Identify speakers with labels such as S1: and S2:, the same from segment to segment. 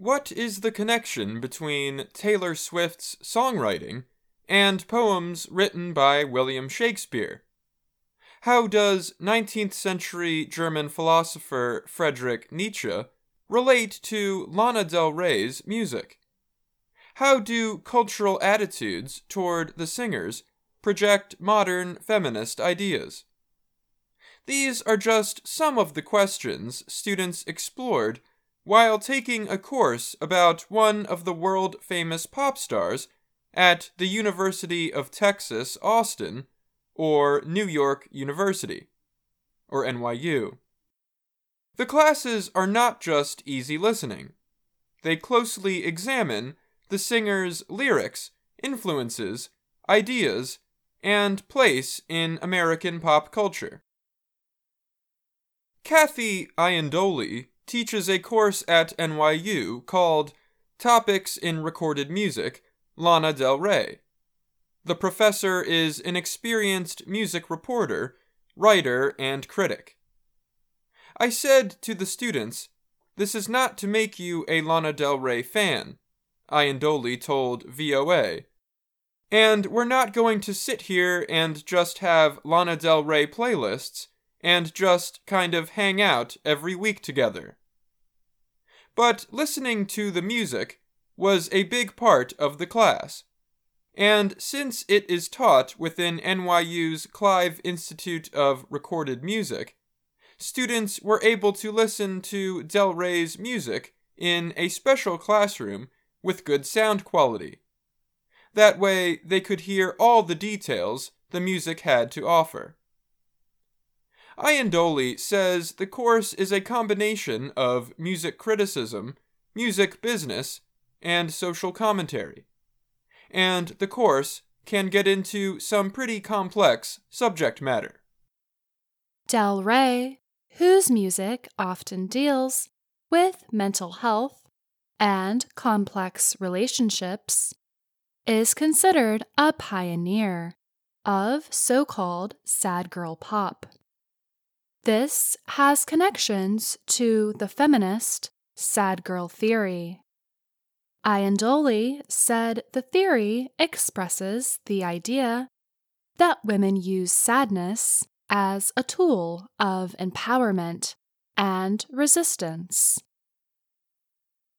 S1: What is the connection between Taylor Swift's songwriting and poems written by William Shakespeare? How does 19th century German philosopher Friedrich Nietzsche relate to Lana Del Rey's music? How do cultural attitudes toward the singers project modern feminist ideas? These are just some of the questions students explored while taking a course about one of the world famous pop stars at the University of Texas, Austin, or New York University, or NYU. The classes are not just easy listening, they closely examine the singer's lyrics, influences, ideas, and place in American pop culture. Kathy Iandoli teaches a course at NYU called Topics in Recorded Music Lana Del Rey. The professor is an experienced music reporter, writer, and critic. I said to the students, This is not to make you a Lana Del Rey fan, Iandoli told VOA. And we're not going to sit here and just have Lana Del Rey playlists and just kind of hang out every week together. But listening to the music was a big part of the class. And since it is taught within NYU's Clive Institute of Recorded Music, students were able to listen to Del Rey's music in a special classroom with good sound quality. That way, they could hear all the details the music had to offer. Iandoli says the course is a combination of music criticism, music business, and social commentary. And the course can get into some pretty complex subject matter.
S2: Del Rey, whose music often deals with mental health and complex relationships, is considered a pioneer of so called sad girl pop. This has connections to the feminist sad girl theory. Iandoli said the theory expresses the idea that women use sadness as a tool of empowerment and resistance.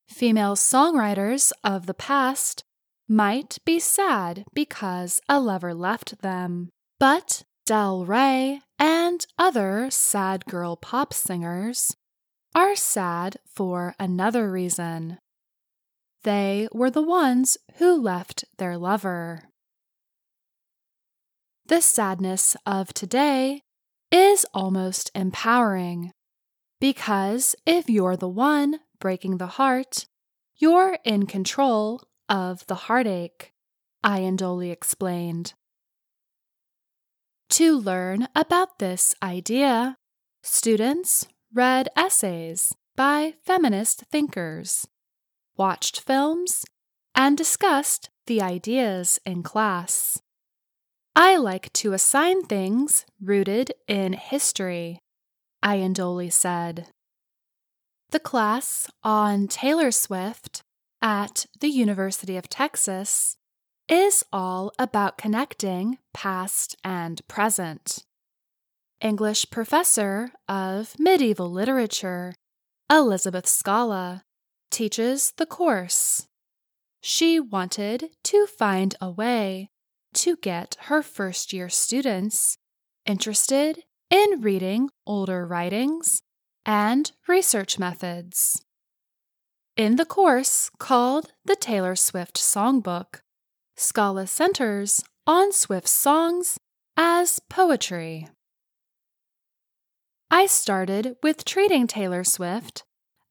S2: Female songwriters of the past might be sad because a lover left them, but Del Rey and other sad girl pop singers are sad for another reason. They were the ones who left their lover. The sadness of today is almost empowering because if you're the one breaking the heart, you're in control of the heartache, Iandoli explained. To learn about this idea, students read essays by feminist thinkers, watched films, and discussed the ideas in class. I like to assign things rooted in history, Iandoli said. The class on Taylor Swift at the University of Texas is all about connecting past and present. English professor of medieval literature, Elizabeth Scala, teaches the course. She wanted to find a way to get her first year students interested in reading older writings and research methods. In the course called the Taylor Swift Songbook, Scala centers on Swift's songs as poetry. I started with treating Taylor Swift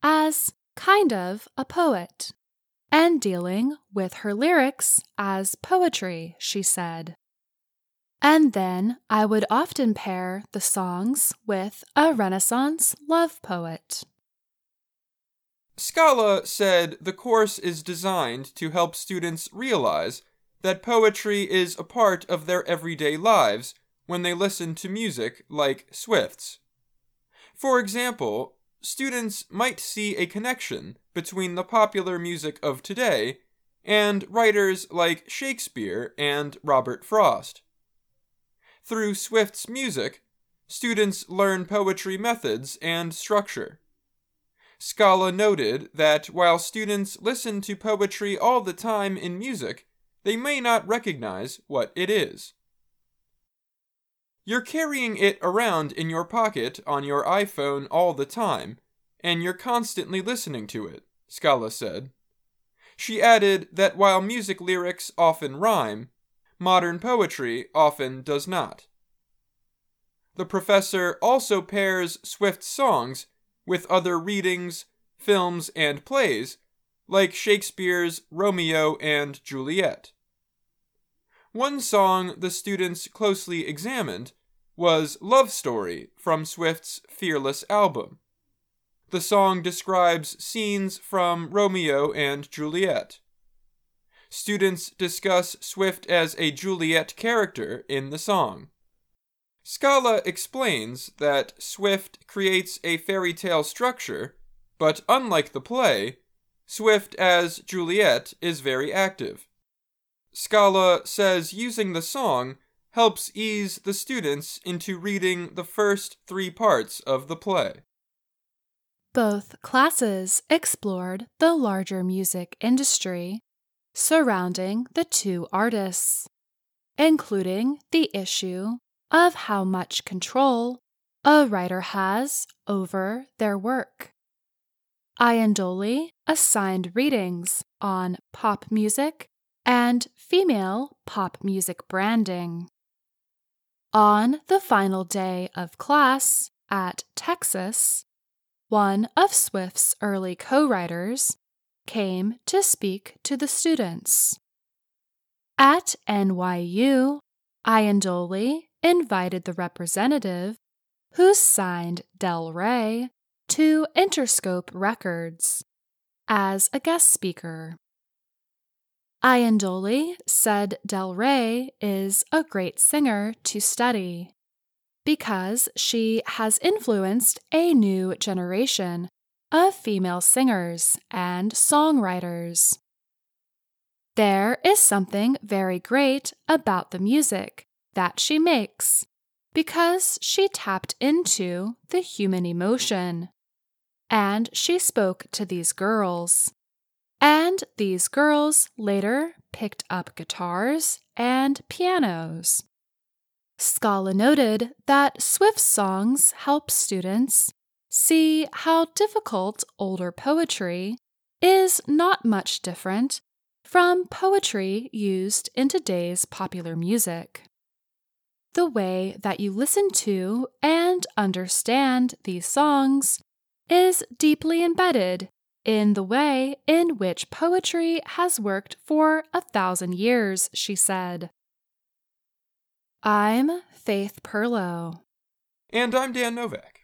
S2: as kind of a poet and dealing with her lyrics as poetry, she said. And then I would often pair the songs with a Renaissance love poet.
S1: Scala said the course is designed to help students realize that poetry is a part of their everyday lives when they listen to music like Swift's. For example, students might see a connection between the popular music of today and writers like Shakespeare and Robert Frost. Through Swift's music, students learn poetry methods and structure. Scala noted that while students listen to poetry all the time in music, they may not recognize what it is. You're carrying it around in your pocket on your iPhone all the time, and you're constantly listening to it, Scala said. She added that while music lyrics often rhyme, modern poetry often does not. The professor also pairs Swift's songs with other readings, films, and plays, like Shakespeare's Romeo and Juliet. One song the students closely examined was Love Story from Swift's Fearless album. The song describes scenes from Romeo and Juliet. Students discuss Swift as a Juliet character in the song. Scala explains that Swift creates a fairy tale structure, but unlike the play, Swift as Juliet is very active. Scala says using the song helps ease the students into reading the first three parts of the play.
S2: Both classes explored the larger music industry surrounding the two artists, including the issue of how much control a writer has over their work. Iandoli assigned readings on pop music and female pop music branding. On the final day of class at Texas, one of Swift's early co writers came to speak to the students. At NYU, Iandoli invited the representative who signed Del Rey to Interscope Records as a guest speaker. Iandoli said Del Rey is a great singer to study because she has influenced a new generation of female singers and songwriters. There is something very great about the music that she makes because she tapped into the human emotion. And she spoke to these girls. And these girls later picked up guitars and pianos. Scala noted that Swift's songs help students see how difficult older poetry is not much different from poetry used in today's popular music. The way that you listen to and understand these songs is deeply embedded in the way in which poetry has worked for a thousand years, she said. I'm Faith Pirlo.
S1: And I'm Dan Novak.